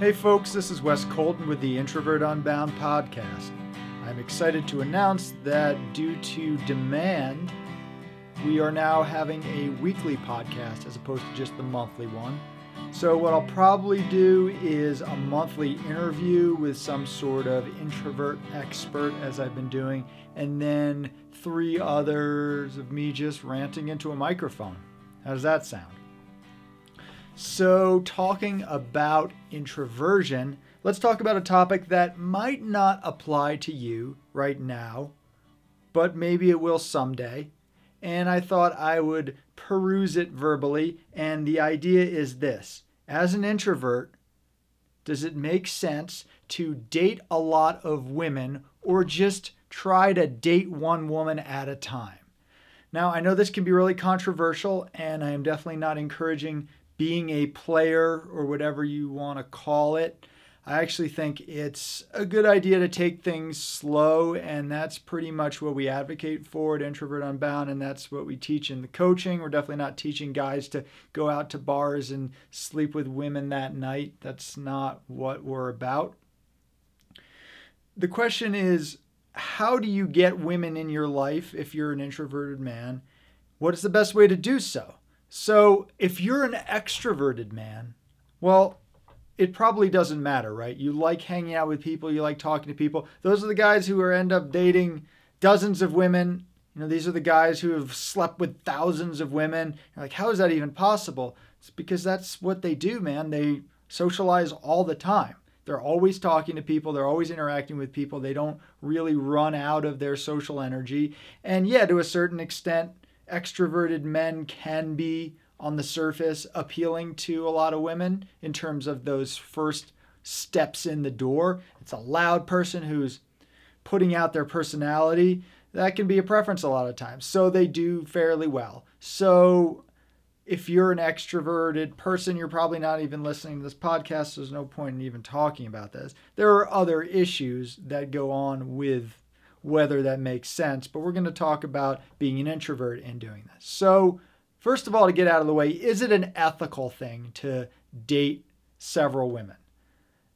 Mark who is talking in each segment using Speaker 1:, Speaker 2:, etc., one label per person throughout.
Speaker 1: Hey, folks, this is Wes Colton with the Introvert Unbound podcast. I'm excited to announce that due to demand, we are now having a weekly podcast as opposed to just the monthly one. So, what I'll probably do is a monthly interview with some sort of introvert expert, as I've been doing, and then three others of me just ranting into a microphone. How does that sound? So, talking about introversion, let's talk about a topic that might not apply to you right now, but maybe it will someday. And I thought I would peruse it verbally. And the idea is this as an introvert, does it make sense to date a lot of women or just try to date one woman at a time? Now, I know this can be really controversial, and I am definitely not encouraging being a player or whatever you want to call it. I actually think it's a good idea to take things slow, and that's pretty much what we advocate for at Introvert Unbound, and that's what we teach in the coaching. We're definitely not teaching guys to go out to bars and sleep with women that night. That's not what we're about. The question is how do you get women in your life if you're an introverted man? What is the best way to do so? So, if you're an extroverted man, well, it probably doesn't matter, right? You like hanging out with people, you like talking to people. Those are the guys who are end up dating dozens of women. You know, these are the guys who have slept with thousands of women. You're like, how is that even possible? It's because that's what they do, man. They socialize all the time. They're always talking to people, they're always interacting with people. They don't really run out of their social energy. And yeah, to a certain extent, extroverted men can be on the surface appealing to a lot of women in terms of those first steps in the door. It's a loud person who's putting out their personality. That can be a preference a lot of times. So they do fairly well. So if you're an extroverted person, you're probably not even listening to this podcast. So there's no point in even talking about this. There are other issues that go on with whether that makes sense, but we're going to talk about being an introvert and doing this. So, First of all, to get out of the way, is it an ethical thing to date several women?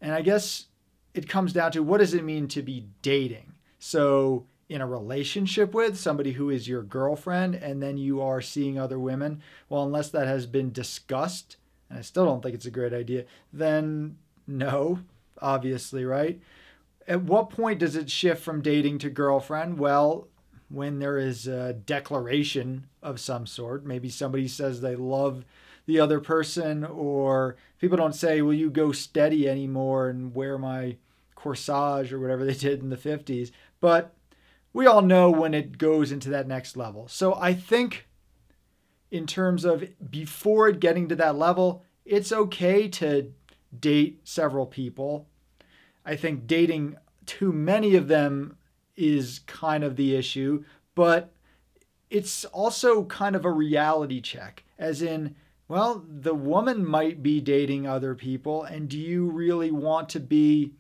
Speaker 1: And I guess it comes down to what does it mean to be dating? So, in a relationship with somebody who is your girlfriend and then you are seeing other women, well, unless that has been discussed, and I still don't think it's a great idea, then no, obviously, right? At what point does it shift from dating to girlfriend? Well, when there is a declaration of some sort. Maybe somebody says they love the other person, or people don't say, Will you go steady anymore and wear my corsage or whatever they did in the 50s. But we all know when it goes into that next level. So I think, in terms of before getting to that level, it's okay to date several people. I think dating too many of them is kind of the issue, but it's also kind of a reality check, as in, well, the woman might be dating other people, and do you really want to be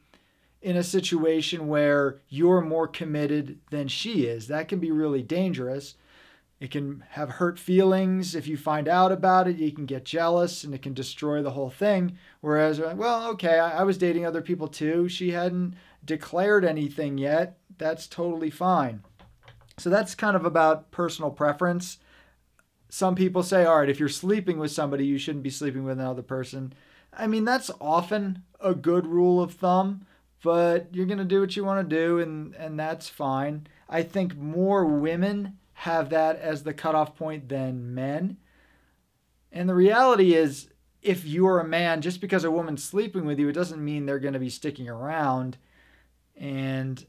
Speaker 1: in a situation where you're more committed than she is? That can be really dangerous. It can have hurt feelings. If you find out about it, you can get jealous and it can destroy the whole thing. Whereas, uh, well, okay, I, was dating other people too. She hadn't declared anything yet. That's totally fine. So that's kind of about personal preference. Some people say, all right, if you're sleeping with somebody, you shouldn't be sleeping with another person. I mean, that's often a good rule of thumb, but you're going to do what you want to do, and, and that's fine. I think more women have that as the cutoff point than men. And the reality is, if you're a man, just because a woman's sleeping with you, it doesn't mean they're going to be sticking around. And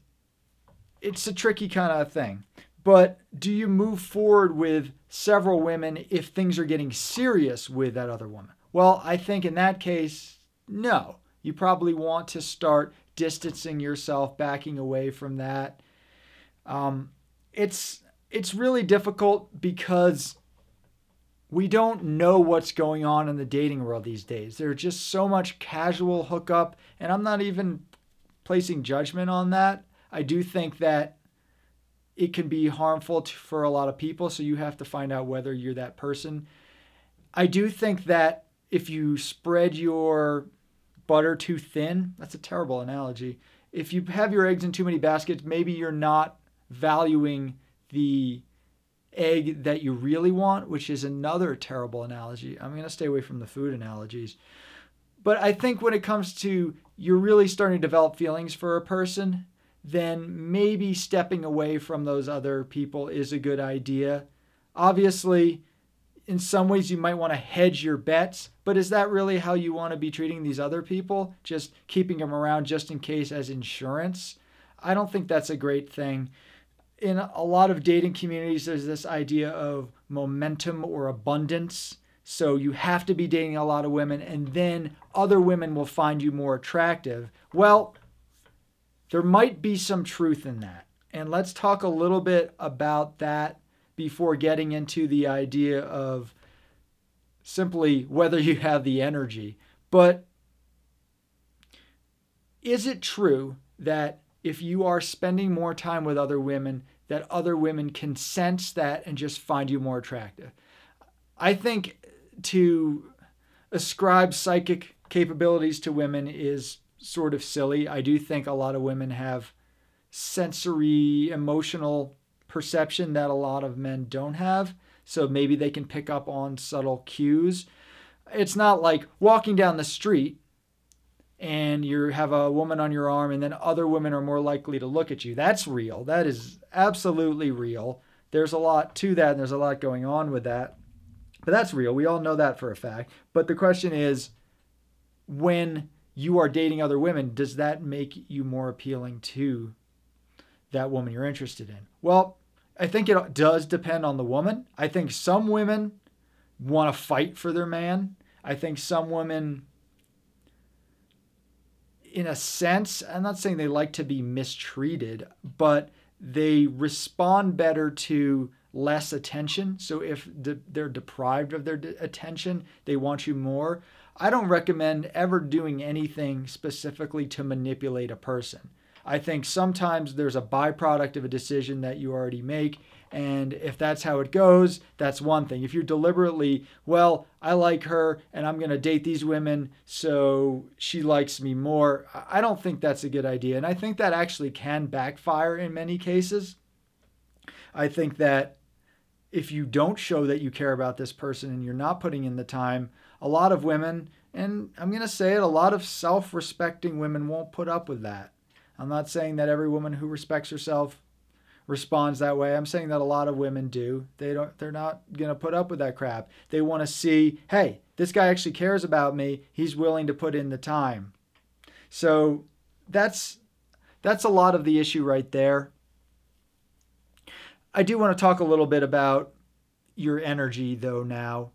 Speaker 1: it's a tricky kind of thing. But do you move forward with several women if things are getting serious with that other woman? Well, I think in that case, no. You probably want to start distancing yourself, backing away from that. Um, it's it's really difficult because we don't know what's going on in the dating world these days. There's just so much casual hookup, and I'm not even placing judgment on that. I do think that it can be harmful to, for a lot of people, so you have to find out whether you're that person. I do think that if you spread your butter too thin. That's a terrible analogy. If you have your eggs in too many baskets, maybe you're not valuing the egg that you really want, which is another terrible analogy. I'm going to stay away from the food analogies. But I think when it comes to you're really starting to develop feelings for a person, then maybe stepping away from those other people is a good idea. Obviously, in some ways, you might want to hedge your bets, but is that really how you want to be treating these other people? Just keeping them around just in case as insurance? I don't think that's a great thing. In a lot of dating communities, there's this idea of momentum or abundance. So you have to be dating a lot of women, and then other women will find you more attractive. Well, there might be some truth in that. And let's talk a little bit about that before getting into the idea of simply whether you have the energy. But is it true that if you are spending more time with other women, that other women can sense that and just find you more attractive? I think to ascribe psychic capabilities to women is sort of silly. I do think a lot of women have sensory, emotional perception that a lot of men don't have. So maybe they can pick up on subtle cues. It's not like walking down the street and you have a woman on your arm and then other women are more likely to look at you. That's real. That is absolutely real. There's a lot to that and there's a lot going on with that. But that's real. We all know that for a fact. But the question is when you are dating other women, does that make you more appealing to that woman you're interested in? Well, I think it does depend on the woman. I think some women want to fight for their man. I think some women, in a sense, I'm not saying they like to be mistreated, but they respond better to less attention. So if they're deprived of their attention, they want you more. I don't recommend ever doing anything specifically to manipulate a person. I think sometimes there's a byproduct of a decision that you already make. And if that's how it goes, that's one thing. If you're deliberately, well, I like her and I'm going to date these women so she likes me more, I don't think that's a good idea. And I think that actually can backfire in many cases. I think that if you don't show that you care about this person and you're not putting in the time, a lot of women, and I'm going to say it, a lot of self respecting women won't put up with that. I'm not saying that every woman who respects herself responds that way. I'm saying that a lot of women do. They don't they're not going to put up with that crap. They want to see, "Hey, this guy actually cares about me. He's willing to put in the time." So, that's that's a lot of the issue right there. I do want to talk a little bit about your energy though now.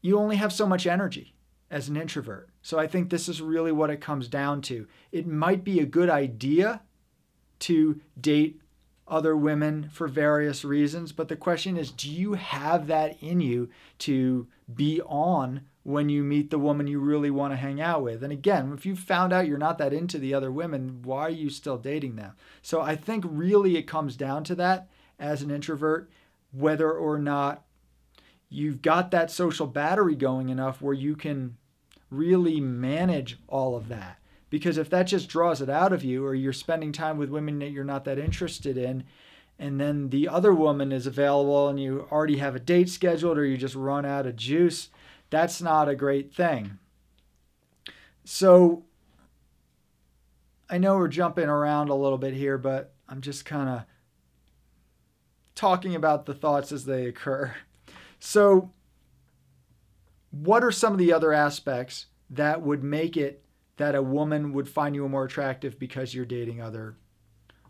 Speaker 1: You only have so much energy as an introvert. So I think this is really what it comes down to. It might be a good idea to date other women for various reasons, but the question is do you have that in you to be on when you meet the woman you really want to hang out with? And again, if you found out you're not that into the other women, why are you still dating them? So I think really it comes down to that as an introvert, whether or not you've got that social battery going enough where you can really manage all of that. Because if that just draws it out of you, or you're spending time with women that you're not that interested in, and then the other woman is available and you already have a date scheduled, or you just run out of juice, that's not a great thing. So I know we're jumping around a little bit here, but I'm just kind of talking about the thoughts as they occur. So, what are some of the other aspects that would make it that a woman would find you more attractive because you're dating other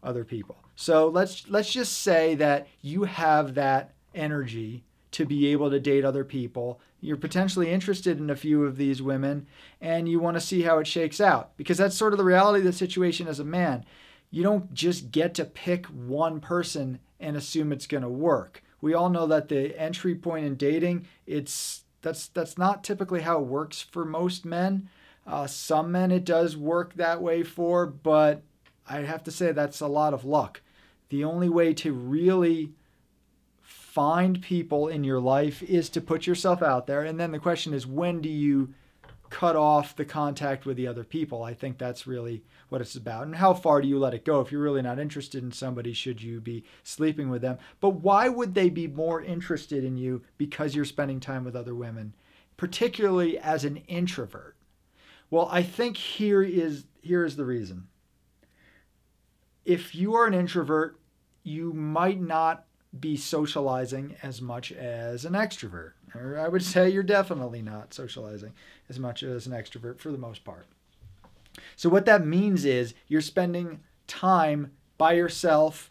Speaker 1: other people. So let's let's just say that you have that energy to be able to date other people. You're potentially interested in a few of these women and you want to see how it shakes out because that's sort of the reality of the situation as a man. You don't just get to pick one person and assume it's going to work. We all know that the entry point in dating, it's that's that's not typically how it works for most men. Uh, some men it does work that way for, but I have to say that's a lot of luck. The only way to really find people in your life is to put yourself out there. And then the question is, when do you cut off the contact with the other people. I think that's really what it's about. And how far do you let it go? If you're really not interested in somebody, should you be sleeping with them? But why would they be more interested in you because you're spending time with other women, particularly as an introvert? Well, I think here is here is the reason. If you are an introvert, you might not be socializing as much as an extrovert. Or I would say you're definitely not socializing as much as an extrovert for the most part. So what that means is you're spending time by yourself,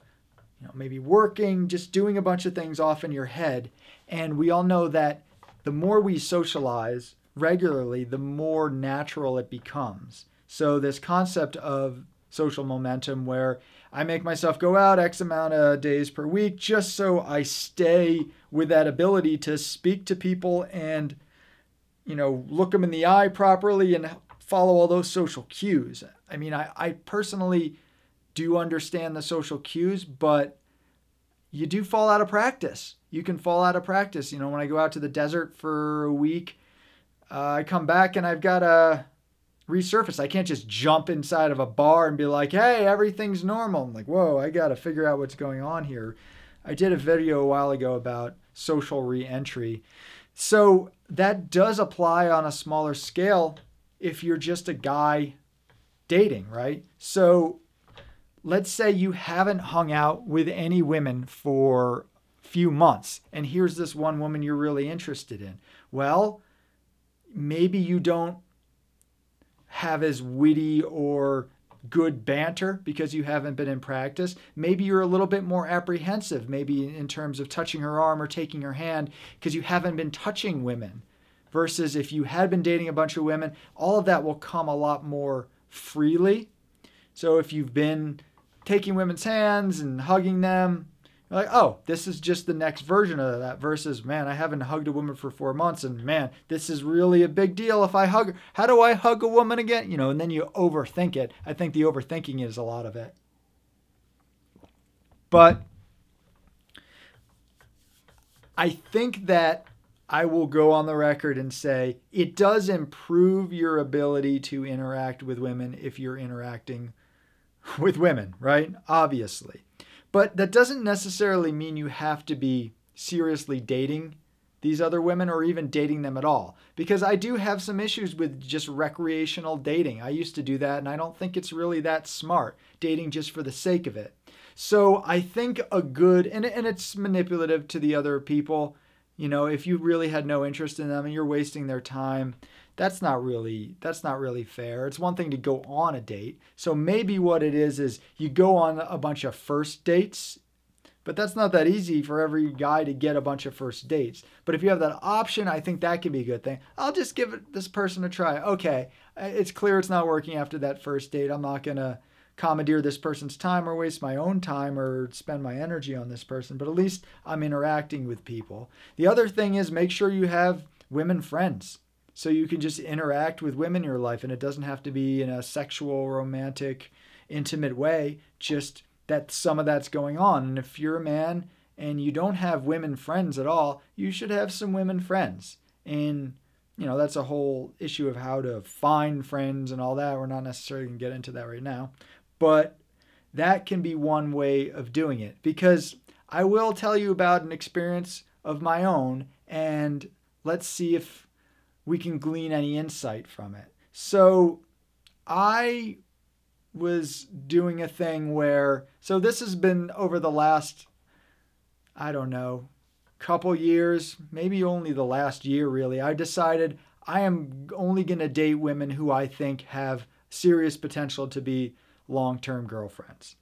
Speaker 1: you know, maybe working, just doing a bunch of things off in your head. And we all know that the more we socialize regularly, the more natural it becomes. So this concept of social momentum where I make myself go out X amount of days per week just so I stay with that ability to speak to people and, you know, look them in the eye properly and follow all those social cues. I mean, I, I personally do understand the social cues, but you do fall out of practice. You can fall out of practice. You know, when I go out to the desert for a week, uh, I come back and I've got to resurface. I can't just jump inside of a bar and be like, hey, everything's normal. I'm like, whoa, I got to figure out what's going on here. I did a video a while ago about social reentry. So that does apply on a smaller scale if you're just a guy dating, right? So let's say you haven't hung out with any women for few months and here's this one woman you're really interested in. Well, maybe you don't have as witty or good banter because you haven't been in practice. Maybe you're a little bit more apprehensive, maybe in terms of touching her arm or taking her hand because you haven't been touching women. Versus if you had been dating a bunch of women, all of that will come a lot more freely. So if you've been taking women's hands and hugging them, like, oh, this is just the next version of that versus, man, I haven't hugged a woman for four months, and man, this is really a big deal if I hug her. How do I hug a woman again? You know, and then you overthink it. I think the overthinking is a lot of it. But I think that I will go on the record and say it does improve your ability to interact with women if you're interacting with women, right? Obviously. But that doesn't necessarily mean you have to be seriously dating these other women or even dating them at all. Because I do have some issues with just recreational dating. I used to do that and I don't think it's really that smart, dating just for the sake of it. So I think a good, and, and it's manipulative to the other people. You know, if you really had no interest in them and you're wasting their time, that's not really that's not really fair. It's one thing to go on a date. So maybe what it is is you go on a bunch of first dates, but that's not that easy for every guy to get a bunch of first dates. But if you have that option, I think that can be a good thing. I'll just give it, this person a try. Okay, it's clear it's not working after that first date. I'm not going to commandeer this person's time or waste my own time or spend my energy on this person, but at least I'm interacting with people. The other thing is make sure you have women friends so you can just interact with women in your life and it doesn't have to be in a sexual romantic intimate way just that some of that's going on. And if you're a man and you don't have women friends at all you should have some women friends. And you know that's a whole issue of how to find friends and all that. We're not necessarily going to get into that right now. But that can be one way of doing it. Because i will tell you about an experience of my own and let's see if we can glean any insight from it. So I was doing a thing where, so this has been over the last, I don't know, couple years, maybe only the last year really. I decided I am only going to date women who I think have serious potential to be long term girlfriends.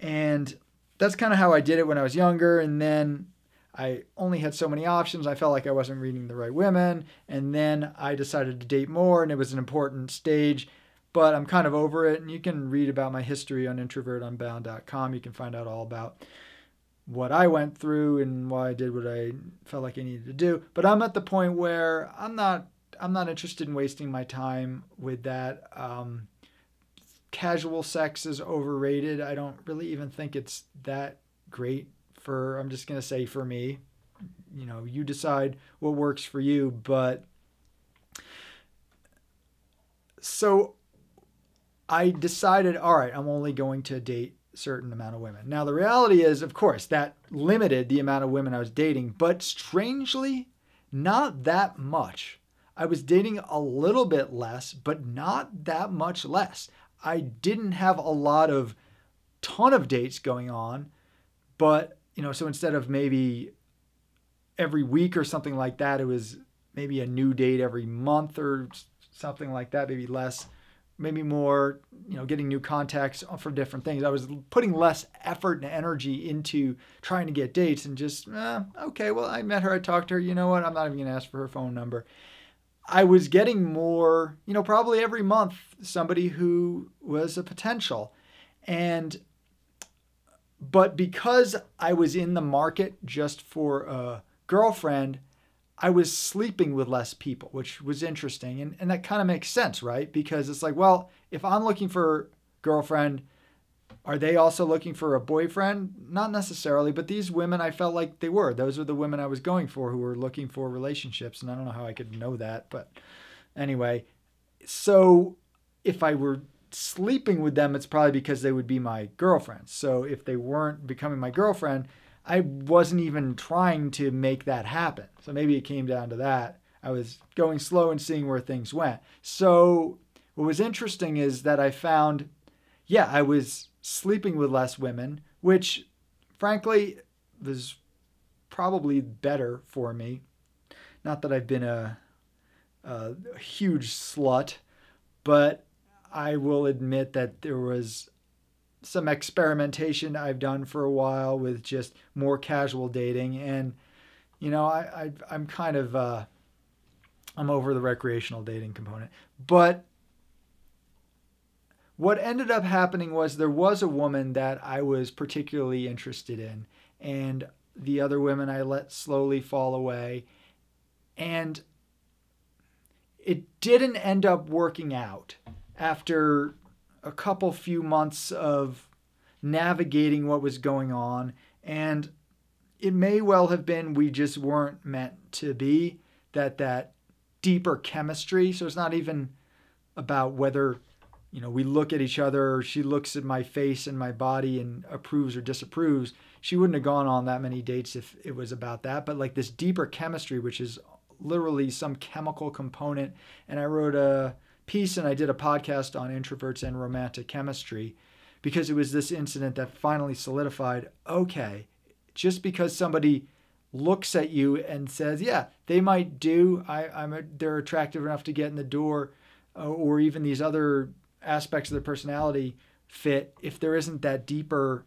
Speaker 1: And that's kind of how I did it when I was younger. And then I only had so many options. I felt like I wasn't reading the right women. And then I decided to date more, and it was an important stage. But I'm kind of over it. And you can read about my history on introvertunbound.com. You can find out all about what I went through and why I did what I felt like I needed to do. But I'm at the point where I'm not I'm not interested in wasting my time with that. Um, casual sex is overrated. I don't really even think it's that great for I'm just going to say for me. You know, you decide what works for you, but so I decided, all right, I'm only going to date certain amount of women. Now, the reality is, of course, that limited the amount of women I was dating, but strangely, not that much. I was dating a little bit less, but not that much less. I didn't have a lot of ton of dates going on, but you know, so instead of maybe every week or something like that, it was maybe a new date every month or something like that, maybe less, maybe more, you know, getting new contacts for different things. I was putting less effort and energy into trying to get dates and just, eh, okay, well, I met her, I talked to her, you know what, I'm not even going to ask for her phone number. I was getting more, you know, probably every month, somebody who was a potential. And, but because I was in the market just for a girlfriend, I was sleeping with less people, which was interesting. And, and that kind of makes sense, right? Because it's like, well, if I'm looking for girlfriend, are they also looking for a boyfriend? Not necessarily, but these women I felt like they were. Those are the women I was going for who were looking for relationships. And I don't know how I could know that, but anyway. So if I were sleeping with them, it's probably because they would be my girlfriends. So if they weren't becoming my girlfriend, I wasn't even trying to make that happen. So maybe it came down to that. I was going slow and seeing where things went. So what was interesting is that I found, yeah, I was sleeping with less women, which frankly was probably better for me. Not that I've been a, a huge slut, but I will admit that there was some experimentation I've done for a while with just more casual dating, and you know, I, I am kind of uh, I'm over the recreational dating component, but what ended up happening was there was a woman that I was particularly interested in, and the other women I let slowly fall away, and it didn't end up working out after a couple few months of navigating what was going on. And it may well have been we just weren't meant to be, that that deeper chemistry. So it's not even about whether, you know, we look at each other she looks at my face and my body and approves or disapproves. She wouldn't have gone on that many dates if it was about that. But like this deeper chemistry, which is literally some chemical component. And I wrote a piece and I did a podcast on introverts and romantic chemistry because it was this incident that finally solidified okay, just because somebody looks at you and says, yeah, they might do, I, I'm a, they're attractive enough to get in the door, uh, or even these other aspects of their personality fit, if there isn't that deeper,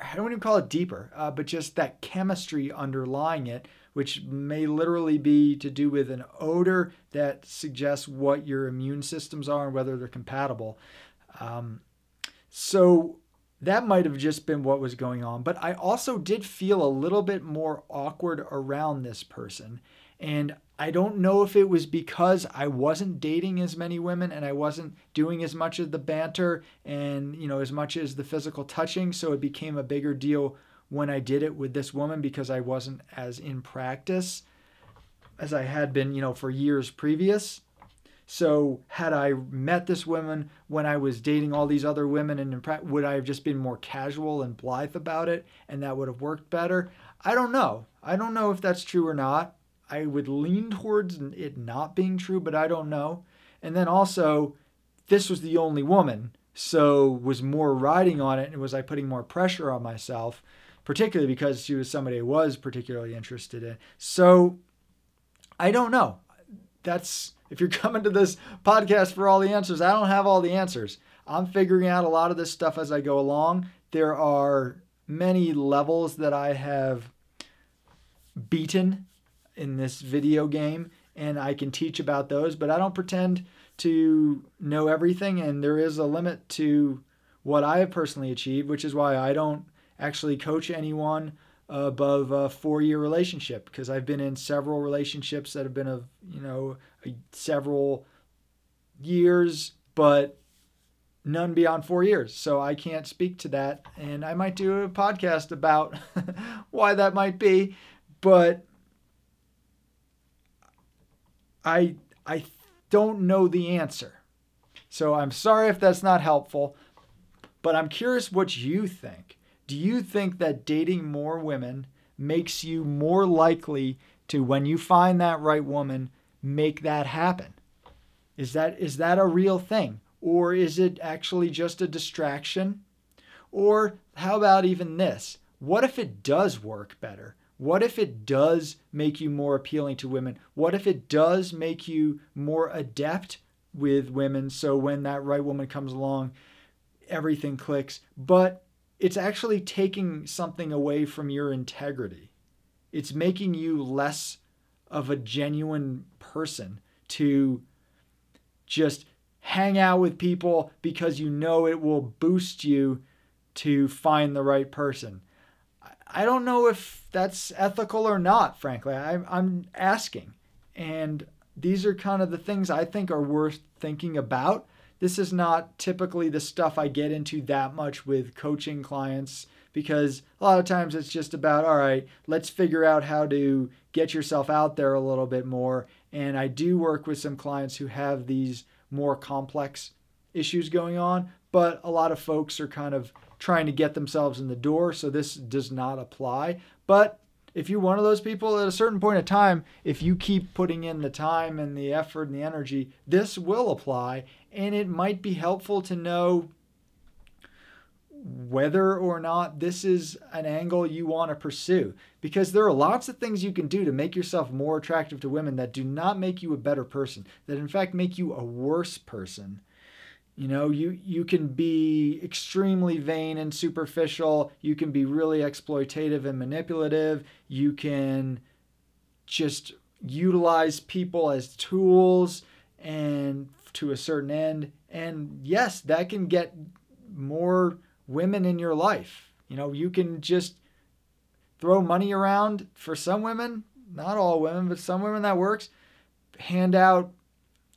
Speaker 1: I don't even call it deeper, uh, but just that chemistry underlying it, which may literally be to do with an odor that suggests what your immune systems are and whether they're compatible. Um, so that might have just been what was going on. But I also did feel a little bit more awkward around this person. And I don't know if it was because I wasn't dating as many women and I wasn't doing as much of the banter and, you know, as much as the physical touching. So it became a bigger deal when I did it with this woman because I wasn't as in practice as I had been, you know, for years previous. So had I met this woman when I was dating all these other women and would I have just been more casual and blithe about it and that would have worked better? I don't know. I don't know if that's true or not. I would lean towards it not being true, but I don't know. And then also, this was the only woman, so was more riding on it and was I putting more pressure on myself? Particularly because she was somebody I was particularly interested in. So I don't know. That's if you're coming to this podcast for all the answers, I don't have all the answers. I'm figuring out a lot of this stuff as I go along. There are many levels that I have beaten in this video game, and I can teach about those, but I don't pretend to know everything, and there is a limit to what I have personally achieved, which is why I don't actually coach anyone above a four year relationship because I've been in several relationships that have been of, you know, several years, but none beyond four years. So I can't speak to that. And I might do a podcast about why that might be, but I, I don't know the answer. So I'm sorry if that's not helpful, but I'm curious what you think. Do you think that dating more women makes you more likely to, when you find that right woman, make that happen? Is that is that a real thing? Or is it actually just a distraction? Or how about even this? What if it does work better? What if it does make you more appealing to women? What if it does make you more adept with women so when that right woman comes along, everything clicks? But it's actually taking something away from your integrity. It's making you less of a genuine person to just hang out with people because you know it will boost you to find the right person. I don't know if that's ethical or not, frankly. I'm, I'm asking. And these are kind of the things I think are worth thinking about. This is not typically the stuff I get into that much with coaching clients because a lot of times it's just about, all right, let's figure out how to get yourself out there a little bit more. And I do work with some clients who have these more complex issues going on, but a lot of folks are kind of trying to get themselves in the door, so this does not apply. But if you're one of those people at a certain point of time, if you keep putting in the time and the effort and the energy, this will apply. And it might be helpful to know whether or not this is an angle you want to pursue. Because there are lots of things you can do to make yourself more attractive to women that do not make you a better person, that in fact make you a worse person. You know, you, you can be extremely vain and superficial. You can be really exploitative and manipulative. You can just utilize people as tools and to a certain end. And yes, that can get more women in your life. You know, you can just throw money around for some women, not all women, but some women that works. Hand out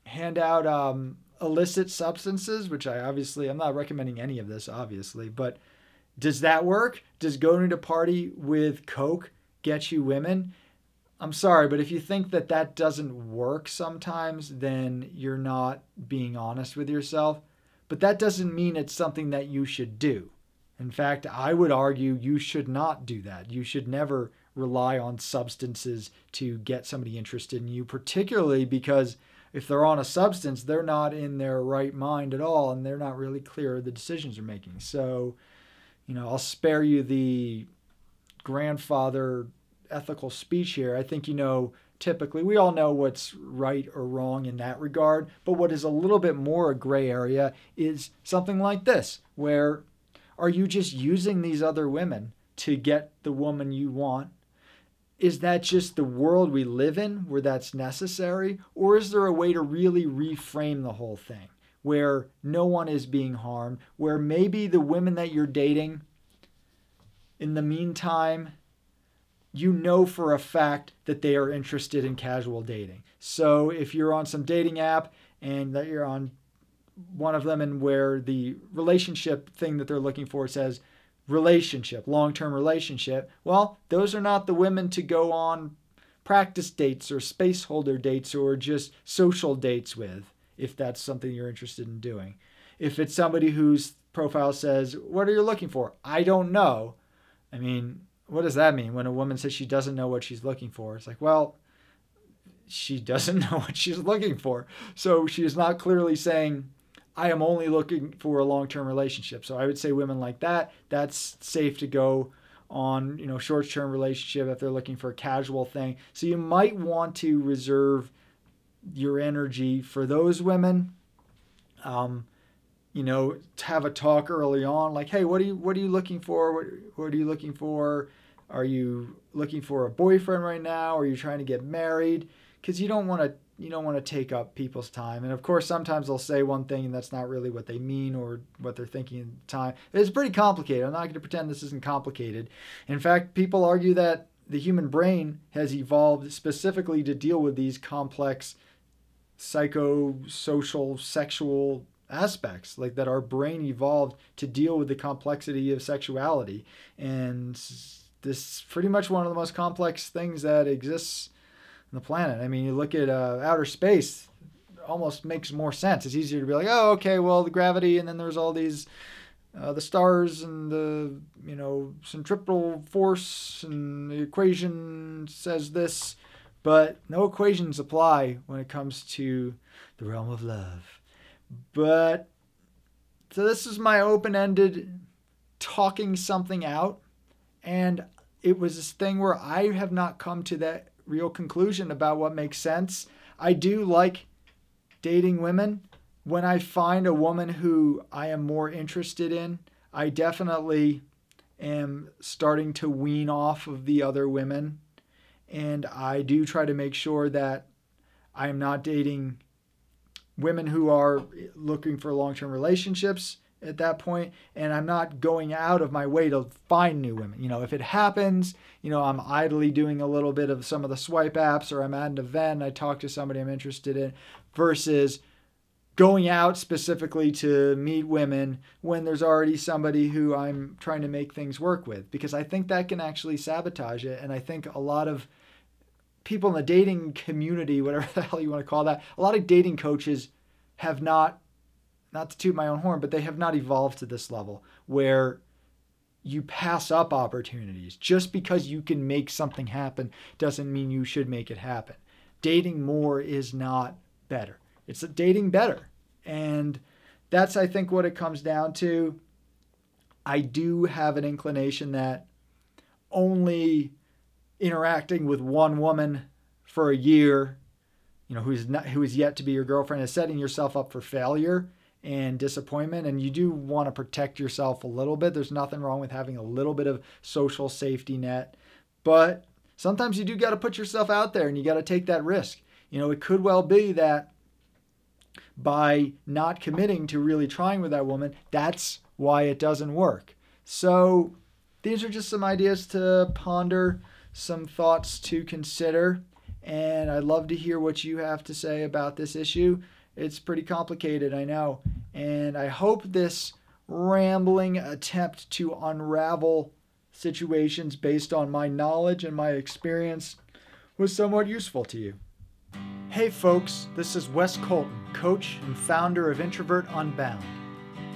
Speaker 1: hand out um, illicit substances, which I obviously, I'm not recommending any of this, obviously, but does that work? Does going to party with Coke get you women? I'm sorry, but if you think that that doesn't work sometimes, then you're not being honest with yourself. But that doesn't mean it's something that you should do. In fact, I would argue you should not do that. You should never rely on substances to get somebody interested in you, particularly because if they're on a substance, they're not in their right mind at all and they're not really clear of the decisions they're making. So, you know, I'll spare you the grandfather ethical speech here. I think, you know, typically we all know what's right or wrong in that regard. But what is a little bit more a gray area is something like this, where are you just using these other women to get the woman you want is that just the world we live in where that's necessary? Or is there a way to really reframe the whole thing where no one is being harmed, where maybe the women that you're dating, in the meantime, you know for a fact that they are interested in casual dating. So if you're on some dating app and that you're on one of them and where the relationship thing that they're looking for says relationship, long term relationship, well, those are not the women to go on practice dates or space holder dates or just social dates with, if that's something you're interested in doing. If it's somebody whose profile says, What are you looking for? I don't know. I mean, what does that mean when a woman says she doesn't know what she's looking for? It's like, well, she doesn't know what she's looking for. So she is not clearly saying, I am only looking for a long-term relationship. So I would say women like that, that's safe to go on, you know, short-term relationship if they're looking for a casual thing. So you might want to reserve your energy for those women. Um, you know, to have a talk early on, like, hey, what are you what are you looking for? What, what are you looking for? Are you looking for a boyfriend right now? Are you trying to get married? Because you don't want to you don't want to take up people's time. And of course, sometimes they'll say one thing and that's not really what they mean or what they're thinking at the time. It's pretty complicated. I'm not going to pretend this isn't complicated. In fact, people argue that the human brain has evolved specifically to deal with these complex psychosocial, sexual aspects like that our brain evolved to deal with the complexity of sexuality and this is pretty much one of the most complex things that exists the planet. I mean, you look at uh, outer space, almost makes more sense. It's easier to be like, oh, okay, well, the gravity, and then there's all these, uh, the stars and the, you know, centripetal force, and the equation says this, but no equations apply when it comes to the realm of love. But, so this is my open ended talking something out. And it was this thing where I have not come to that real conclusion about what makes sense. I do like dating women. When I find a woman who I am more interested in, I definitely am starting to wean off of the other women. And I do try to make sure that I am not dating women who are looking for long term relationships at that point and i'm not going out of my way to find new women. You know if it happens you know i'm idly doing a little bit of some of the swipe apps or i'm at an event and i talk to somebody i'm interested in versus going out specifically to meet women when there's already somebody who i'm trying to make things work with. Because i think that can actually sabotage it and i think a lot of people in the dating community whatever the hell you want to call that a lot of dating coaches have not not to toot my own horn, but they have not evolved to this level where you pass up opportunities. Just because you can make something happen doesn't mean you should make it happen. Dating more is not better. It's dating better. And that's, I think, what it comes down to. I do have an inclination that only interacting with one woman for a year, you know, who's not who is yet to be your girlfriend, is setting yourself up for failure and disappointment and you do want to protect yourself a little bit. There's nothing wrong with having a little bit of social safety net but sometimes you do got to put yourself out there and you got to take that risk. You know it could well be that by not committing to really trying with that woman that's why it doesn't work. So these are just some ideas to ponder some thoughts to consider and i'd love to hear what you have to say about this issue it's pretty complicated, I know. And I hope this rambling attempt to unravel situations based on my knowledge and my experience was somewhat useful to you. Hey folks, this is Wes Colton, coach and founder of Introvert Unbound.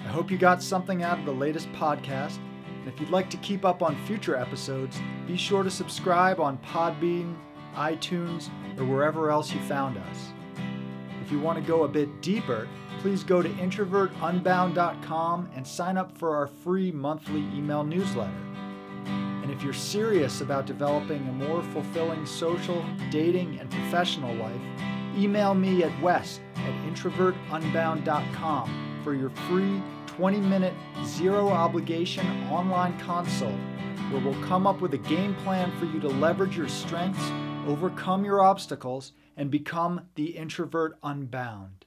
Speaker 1: I hope you got something out of the latest podcast. And if you'd like to keep up on future episodes, be sure to subscribe on Podbean, iTunes, or wherever else you found us. If you want to go a bit deeper, please go to introvertunbound.com and sign up for our free monthly email newsletter. And if you're serious about developing a more fulfilling social, dating, and professional life, email me at wes at introvertunbound.com for your free 20 minute, zero obligation online consult where we'll come up with a game plan for you to leverage your strengths, overcome your obstacles, and become the introvert unbound.